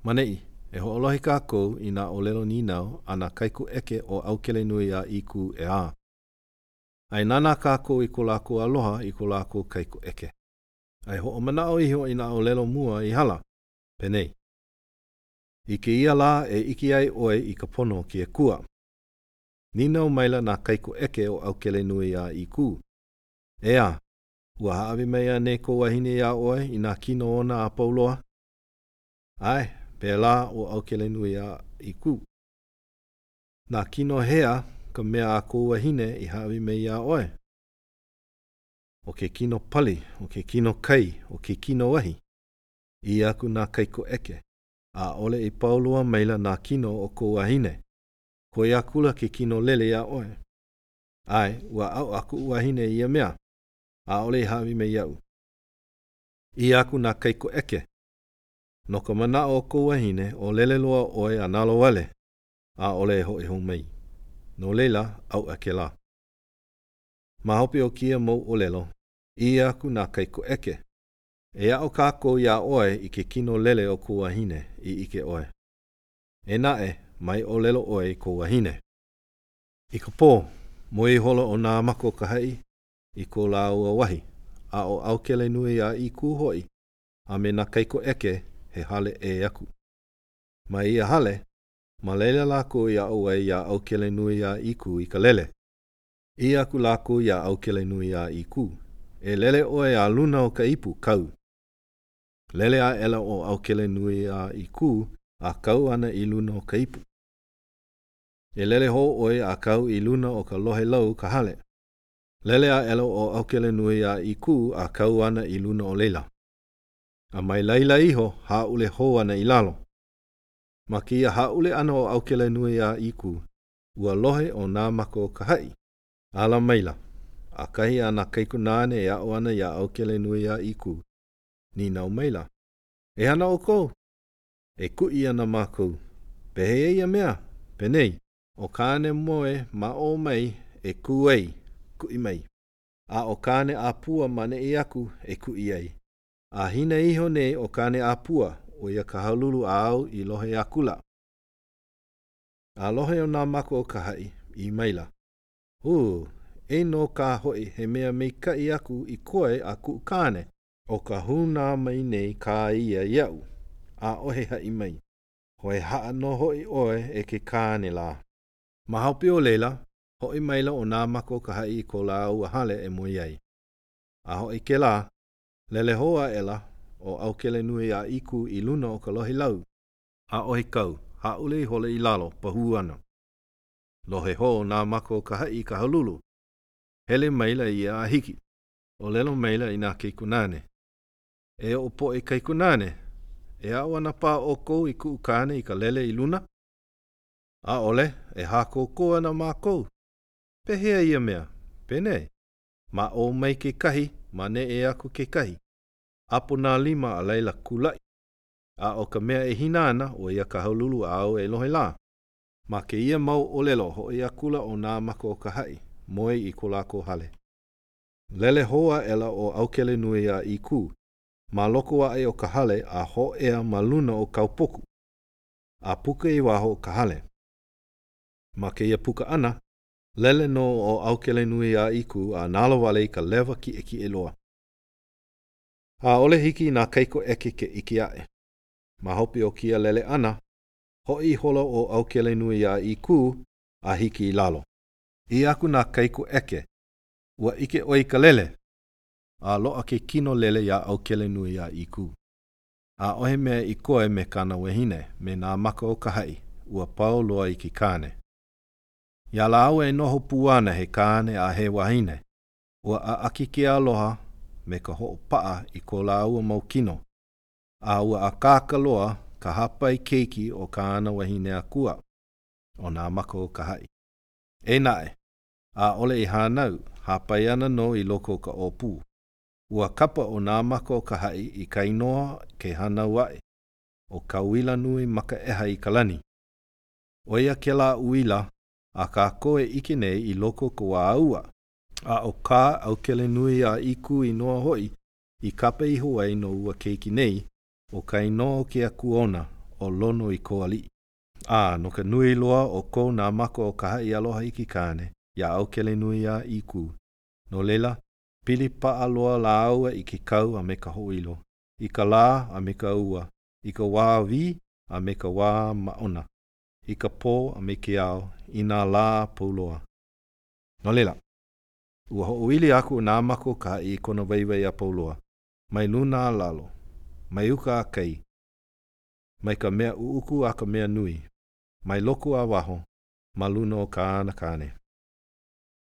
Maneʻi, e hoʻolohe kākou i nā ʻōlelo nīnau a nā kaikuʻeke o ʻAukelenui a i kū ʻeā. A e nānā kākou i ko lākou aloha i ko lākou kaikuʻeke. A e hoʻomanaʻo iho i nā ʻōlelo mua i hala, penei. I kēia lā e iki ai ʻoe i ka pono ke kua. Nīnau maila nā kaikuʻeke o ʻAukelenui a i kū ʻeā, Ua hāʻawi mai anei kou wahine iā ʻoe i nā kino ona a pau loa? ʻAe, pēlā ʻo ʻAukelenuiā i kū. Na kino hea ka mea a kou wahine i hāʻawi mai iā ʻoe? ʻO ke kino pali, ʻo ke kino kai, ʻo ke kino wahi, ʻī aku nā kaikoʻeke. ʻAʻole i pau loa maila nā kino o kou wahine, koi akula ke kino lele iā ʻoe. ʻAe, ua aʻo a kuʻu wahine i ia mea, ʻaʻole i hāʻawi me iaʻu. ʻĪ aku nā kaikoʻeke, No ka manaʻo o kou wahine, ʻōlele loa ʻoe a nalowale, ʻaʻole e hoʻi hou mai. No laila, ʻauʻa kēlā. Ma hope o kēia mau ʻōlelo, ʻī aku nā kaikoʻeke, E aʻo kākou iā ʻoe i ke kino lele o kou wahine, i ʻike ʻoe. E naʻe, mai ʻōlelo ʻoe i kou wahine. I ka pō, moe ihola ʻo Nāmako ka haʻi i ko lāua wahi, a ʻo ʻAukelenui a Ikū hoʻi, a me nā keiko ʻeke he hale ʻē aku. Ma ia hale, ma laila lākou i aʻo ai iā ʻAukelenui a Ikū i ka lele. ʻĪ aku lākou iā ʻAukelenui a Ikū, E lele ʻoe a luna o ka ipu, kau! Lele aʻela ʻo ʻAukelenui a Ikū a kau ana i luna o ka ipu. E lele hou ʻoe a kau i luna o ka lohe lau ka hale. Lele aʻela ʻo ʻAukelenui a i kū a kau ana i luna o laila. A mai laila iho, hāʻule hou ana i lalo. Ma kēia hāʻule ʻana o ʻAukelenui a i kū, ua lohe ʻo Nāmakookahaʻi, ala maila, ʻakahi a nā kaikunāne e aʻo ana iā ʻAukelenui a i kū. Nīnau maila, E hana ʻoukou? E kuʻi ana mākou, pehea ia mea? Penei. ʻO Kāne Moe ma ʻō mai e kū ai, kuʻi mai. A ʻo Kāne a Pua ma neʻi aku e kuʻi ai. A hina iho nei ʻo Kāne a Pua, ʻo ia ka haululu a au i lohe akula. A lohe o nā mako o ka haʻi, ʻī maila, Ū, eī nō kā hoʻi he mea meikaʻi aku i koe a kuʻu kāne. ʻO ka hūnā mai nei kā ia iaʻu, ʻaʻohe haʻi mai. Hoe haʻa nō hoʻi ʻoe e ke kāne lā. Ma hope o laila, hoʻi maila ʻo Nāmako ka haʻi i ko lāua hale e moe ai. A hoʻi kēlā, lele hou aʻela ʻo ʻAukelenuī a ʻikū i luna o ka lohe lau. ʻAʻohe kau, hāʻule ihola i lalo, pahū ana. Lohe hou Nāmako ka haʻi i ka halulu. Hele maila ia a hiki. ʻōlelo maila i nā kaikunāne, E oʻu poʻe kaikunāne, e aʻo ana pā ʻoukou i kuʻu kāne i ka lele i luna? ʻAʻole, e hākōkō ana mākou. Pehea ia mea? Penei, Ma ʻō mai kekahi, ma neʻe aku kekahi, ʻapo nā lima a laila kulaʻi, a ʻo ka mea e hina ana, ʻo ia ka haululu a au e lohe lā. Ma kēia mau ʻōlelo, hoʻi akula ʻo Nā Maka o ka Haʻi, moe i ko lākou hale. Lele hou aʻela ʻo ʻAukelenui a i kū ma loko aʻe o ka hale a hōʻea ma luna o kaupoku, a puka i waho o ka hale. Ma kēia puka ʻana, lele nō ʻo ʻAukelenui a i kū a nalowale i ka lewa kiʻekiʻe loa. ʻAʻole hiki i nā keiko ʻeke ke ʻike aʻe. Ma hope o kēia lele ʻana, hoʻi ihola ʻo ʻAukelenui a i kū a hiki i lalo. ʻĪ aku nā keiko ʻeke, Ua ʻike ʻoe i ka lele, a loaʻa ke kino lele iā ʻAukele nui iā ʻĪkū. ʻAʻohe mea i koe me kāna wahine, me nā maka o ka haʻi, ua pau loa i ke kāne. Iā lāua e noho pū ana he kāne a he wahine, ua ʻaʻaki ke aloha me ka hoʻopaʻa i ko lāua mau kino, a ua akāka loa ka hāpai keiki o kāna wahine akua, ʻo nā maka o ka haʻi. Ē naʻe, ʻaʻole i hānau, hāpai ana nō i loko o ka ʻōpū. Ua kapa ʻo Nāmako o ka haʻi i ka inoa ke hānau aʻe, ʻo ka uila nui ma ka ʻeha i ka lani. ʻO ia kēlā uila a kākou e ʻike nei i loko o ka wā a ua, a ʻo kā ʻAukelenui a ʻĪkū inoa hoʻi i kapa iho ai no ua keiki nei, ʻo ka inoa o ke aku ona, ʻo Lonoikoaliʻi. A no ka nui loa o ko nā maka o ka haʻi aloha iki kāne iā ʻAukelenuiā i kū. No laila, pili paʻa loa lāua i ke kau a me ka hoʻoilo, i ka lā a me ka ua, i ka wā wī a me ka wā maʻona, i ka pō a me ke ao, i nā lā a pau loa. No laila, ua hoʻoili aku nā maka o ka haʻi i kona waiwai a pau loa, mai luna a lalo, mai uka a kai, mai ka mea ʻuʻuku a ka mea nui, mai loko a waho, ma luna o kāna kāne.